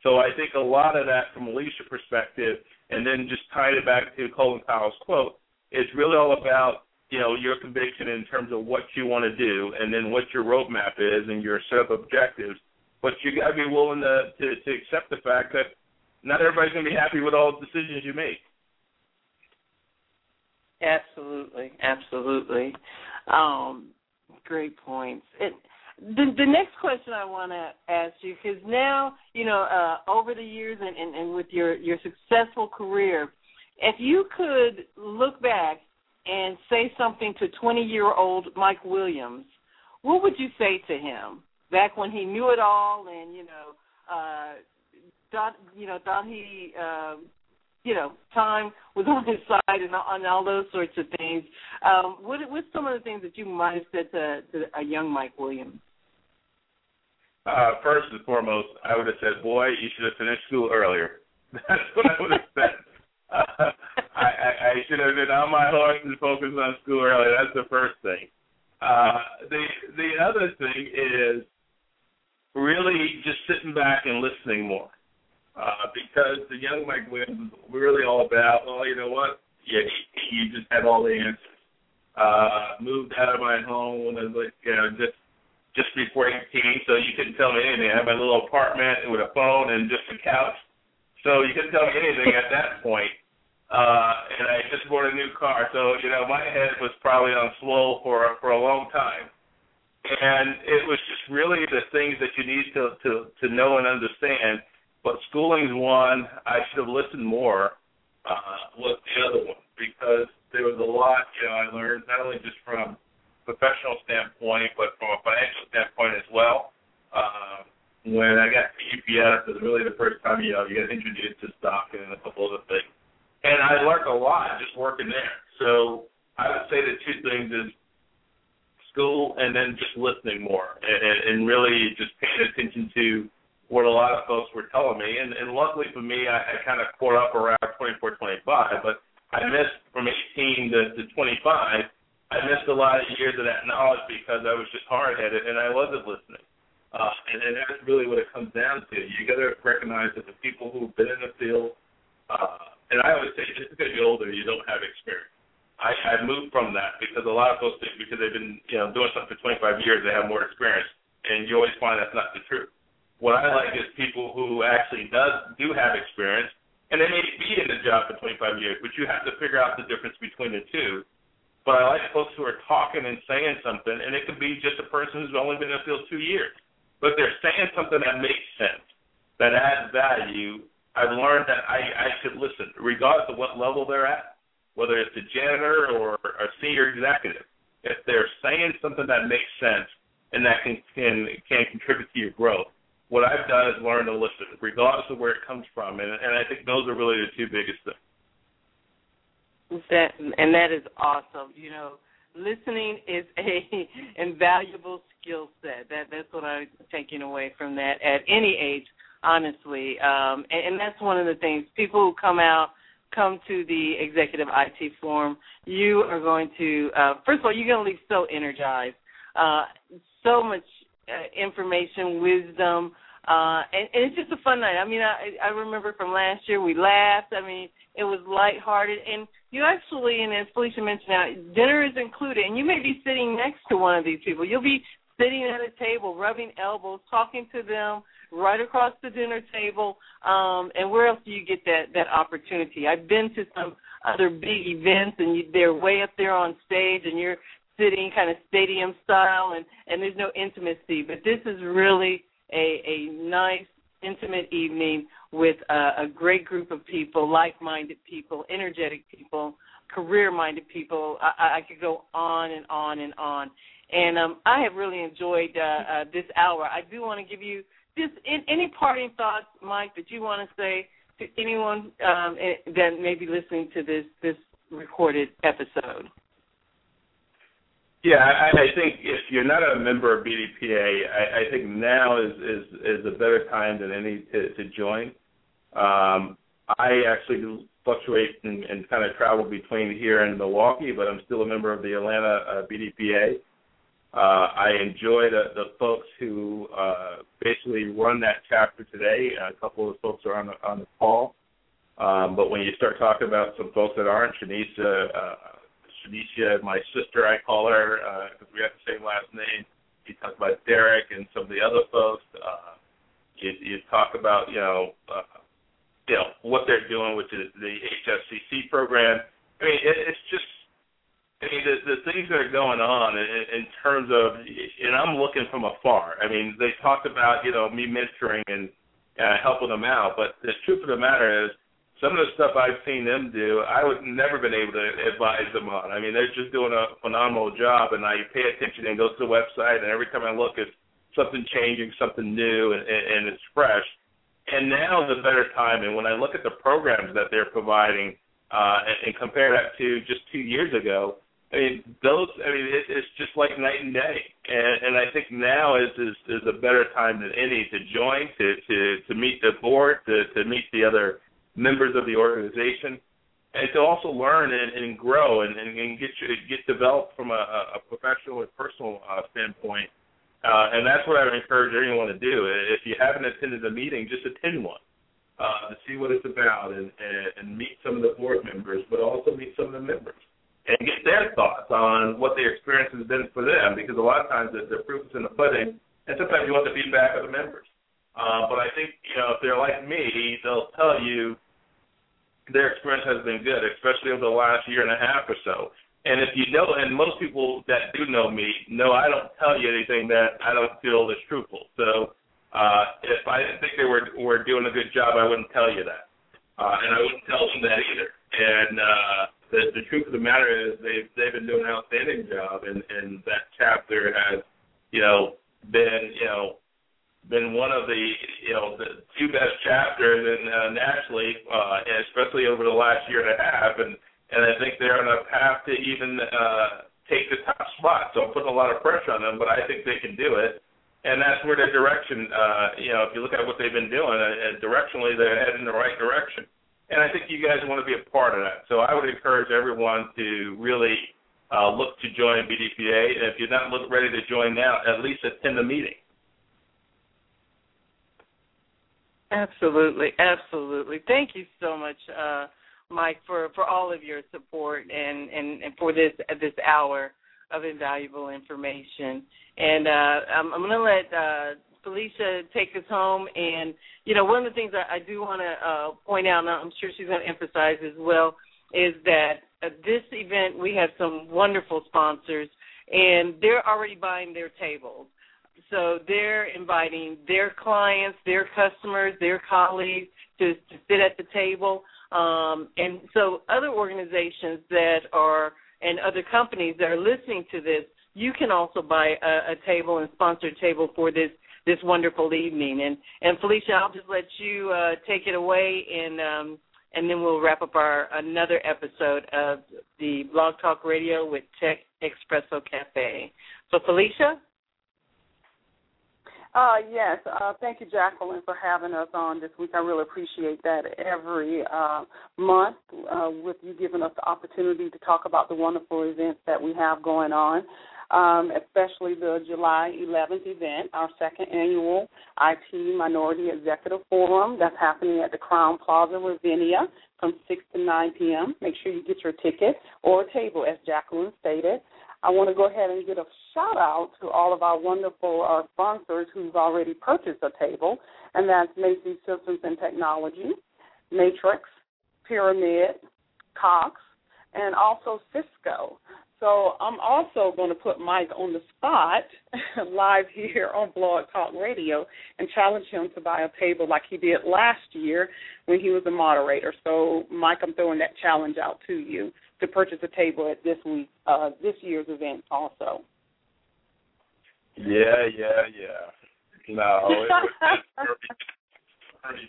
So I think a lot of that from a leadership perspective, and then just tying it back to Colin Powell's quote, is really all about you know your conviction in terms of what you want to do, and then what your roadmap is, and your set of objectives. But you got to be willing to, to to accept the fact that not everybody's going to be happy with all the decisions you make. Absolutely, absolutely. Um, great points. It, the the next question I want to ask you because now you know uh, over the years and, and, and with your your successful career, if you could look back and say something to 20 year old Mike Williams, what would you say to him back when he knew it all and you know uh, thought you know thought he uh, you know, time was *laughs* on his side and, and all those sorts of things. Um, what what's some of the things that you might have said to, to a young Mike Williams? Uh, first and foremost, I would have said, "Boy, you should have finished school earlier." *laughs* That's what I would have said. Uh, *laughs* I, I, I should have been on my horse and focused on school earlier. That's the first thing. Uh, the the other thing is really just sitting back and listening more uh, because the young Mike Williams was really all about, oh, you know what? Yeah, he just had all the answers. Uh, moved out of my home when I was like, you know, just just before 18, so you couldn't tell me anything. I had my little apartment with a phone and just a couch, so you couldn't tell me anything at that point. Uh, and I just bought a new car, so you know my head was probably on slow for for a long time. And it was just really the things that you need to to to know and understand but schooling's one I should have listened more uh, was the other one because there was a lot you know I learned not only just from professional standpoint but from a financial standpoint as well. Uh, when I got to UPS, it was really the first time you know you get introduced to stock and a couple other things, and I learned a lot just working there. So I would say the two things is school and then just listening more and, and really just paying attention to what a lot of folks were telling me. And, and luckily for me, I, I kind of caught up around 24, 25, but I missed from 18 to, to 25. I missed a lot of years of that knowledge because I was just hard headed and I wasn't listening. Uh, and, and that's really what it comes down to. You got to recognize that the people who've been in the field, uh, and I always say just because you're older, you don't have experience. I, I moved from that because a lot of folks think because they've been you know doing something for 25 years, they have more experience, and you always find that's not the truth. What I like is people who actually does do have experience, and they may be in the job for 25 years, but you have to figure out the difference between the two. But I like folks who are talking and saying something, and it could be just a person who's only been in the field two years, but they're saying something that makes sense, that adds value. I've learned that I, I should listen, regardless of what level they're at, whether it's a janitor or a senior executive. If they're saying something that makes sense and that can can can contribute to your growth, what I've done is learn to listen, regardless of where it comes from, and and I think those are really the two biggest things. That and that is awesome. You know, listening is a *laughs* invaluable skill set. That that's what I'm taking away from that at any age, honestly. Um, and, and that's one of the things people who come out come to the executive IT forum, you are going to uh, first of all you're going to leave so energized. Uh, so much uh, information, wisdom, uh, and, and it's just a fun night. I mean, I I remember from last year we laughed. I mean, it was lighthearted, and you actually, and as Felicia mentioned, now dinner is included, and you may be sitting next to one of these people. You'll be sitting at a table, rubbing elbows, talking to them right across the dinner table. Um, and where else do you get that that opportunity? I've been to some other big events, and you, they're way up there on stage, and you're sitting kind of stadium style, and and there's no intimacy. But this is really a, a nice, intimate evening with a, a great group of people, like-minded people, energetic people, career-minded people. I, I could go on and on and on. And um, I have really enjoyed uh, uh, this hour. I do want to give you just in, any parting thoughts, Mike, that you want to say to anyone um, eh, that may be listening to this this recorded episode? Yeah, I, I think if you're not a member of BDPA, I, I think now is, is is a better time than any to, to join. Um, I actually fluctuate and, and kind of travel between here and Milwaukee, but I'm still a member of the Atlanta uh, BDPA. Uh, I enjoy the, the folks who uh, basically run that chapter today. A couple of folks are on the, on the call. Um, but when you start talking about some folks that aren't, Shanisha, uh, Shanisha, my sister, I call her because uh, we have the same last name. You talk about Derek and some of the other folks. Uh, you, you talk about you know uh, you know what they're doing with the, the HSCC program. I mean, it, it's just I mean, the, the things that are going on in, in terms of, and I'm looking from afar. I mean, they talked about, you know, me mentoring and uh, helping them out, but the truth of the matter is, some of the stuff I've seen them do, I would never been able to advise them on. I mean, they're just doing a phenomenal job, and I pay attention and go to the website, and every time I look, it's something changing, something new, and, and, it's fresh. And now is a better time. And when I look at the programs that they're providing, uh, and, and compare that to just two years ago, I mean, those. I mean, it, it's just like night and day, and, and I think now is, is is a better time than any to join, to to to meet the board, to to meet the other members of the organization, and to also learn and, and grow and, and, and get get developed from a, a professional and personal uh, standpoint. Uh, and that's what I would encourage anyone to do. If you haven't attended a meeting, just attend one uh, to see what it's about and, and, and meet some of the board members, but also meet some of the members and get their thoughts on what their experience has been for them because a lot of times the, the proof is in the pudding, and sometimes you want the feedback of the members. Uh, but I think you know if they're like me, they'll tell you their experience has been good, especially over the last year and a half or so. And if you know, and most people that do know me know I don't tell you anything that I don't feel is truthful. So uh, if I didn't think they were were doing a good job, I wouldn't tell you that, uh, and I wouldn't tell them that either. And uh, the, the truth of the matter is they've they've been doing an outstanding job, and and that chapter has, you know, been you know been one of the you know the two best chapters and uh, nationally, uh, and especially over the last year and a half, and and I think they're on a path to even uh, take the top spot. So I'm putting a lot of pressure on them, but I think they can do it. And that's where the direction, uh, you know, if you look at what they've been doing, uh, directionally they're heading in the right direction and I think you guys want to be a part of that. So I would encourage everyone to really uh, look to join BDPA, and if you're not ready to join now, at least attend the meeting. Absolutely, absolutely. Thank you so much, uh, Mike, for, for all of your support and, and, and for this this hour of invaluable information. And uh, I'm, I'm going to let uh, Felicia take us home. And you know, one of the things I, I do want to uh, point out, and I'm sure she's going to emphasize as well, is that at this event we have some wonderful sponsors, and they're already buying their tables. So they're inviting their clients, their customers, their colleagues to, to sit at the table. Um, and so other organizations that are and other companies that are listening to this, you can also buy a, a table and sponsor a table for this this wonderful evening. And and Felicia, I'll just let you uh, take it away, and um, and then we'll wrap up our another episode of the Blog Talk Radio with Tech Espresso Cafe. So Felicia. Uh, yes, uh, thank you, Jacqueline, for having us on this week. I really appreciate that every uh, month uh, with you giving us the opportunity to talk about the wonderful events that we have going on um, especially the July 11th event, our second annual IT Minority Executive Forum that's happening at the Crowne Plaza, Ravinia from 6 to 9 p.m. Make sure you get your ticket or a table, as Jacqueline stated. I want to go ahead and give a shout out to all of our wonderful uh, sponsors who've already purchased a table, and that's Macy's Systems and Technology, Matrix, Pyramid, Cox, and also Cisco. So I'm also going to put Mike on the spot *laughs* live here on Blog Talk Radio and challenge him to buy a table like he did last year when he was a moderator. So Mike, I'm throwing that challenge out to you to purchase a table at this week uh, this year's event also. Yeah, yeah, yeah. No, it was *laughs* pretty, pretty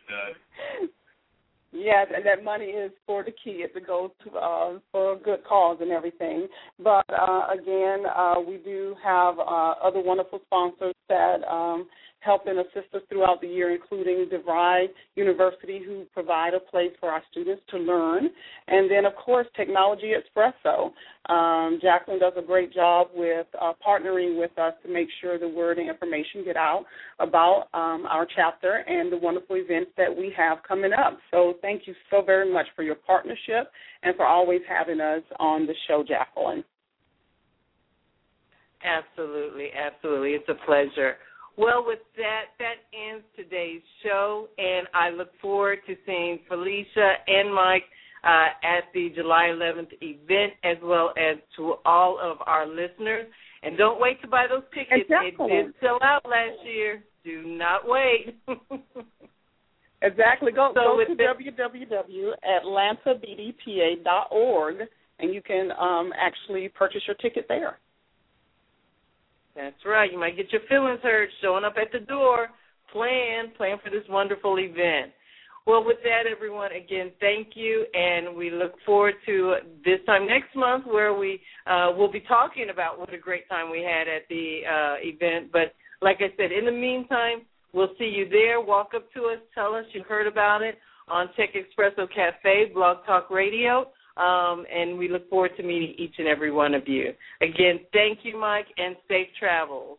Yes, and that money is for the kids. It goes to uh, for a good cause and everything. But uh, again, uh, we do have uh, other wonderful sponsors that um, help and assist us throughout the year, including DeVry University, who provide a place for our students to learn. And then, of course, Technology Espresso. Um, Jacqueline does a great job with uh, partnering with us to make sure the word and information get out about um, our chapter and the wonderful events that we have coming up. So thank you so very much for your partnership and for always having us on the show, Jacqueline. Absolutely, absolutely. It's a pleasure. Well, with that, that ends today's show, and I look forward to seeing Felicia and Mike uh, at the July 11th event, as well as to all of our listeners. And don't wait to buy those tickets. Exactly. It did sell out last year. Do not wait. *laughs* exactly. Go, so go to www.atlantabdpa.org, and you can um, actually purchase your ticket there. That's right. You might get your feelings hurt showing up at the door. Plan, plan for this wonderful event. Well, with that, everyone, again, thank you, and we look forward to this time next month where we uh, will be talking about what a great time we had at the uh, event. But like I said, in the meantime, we'll see you there. Walk up to us, tell us you heard about it on Tech Expresso Cafe, Blog Talk Radio. Um, and we look forward to meeting each and every one of you. Again, thank you, Mike, and safe travels.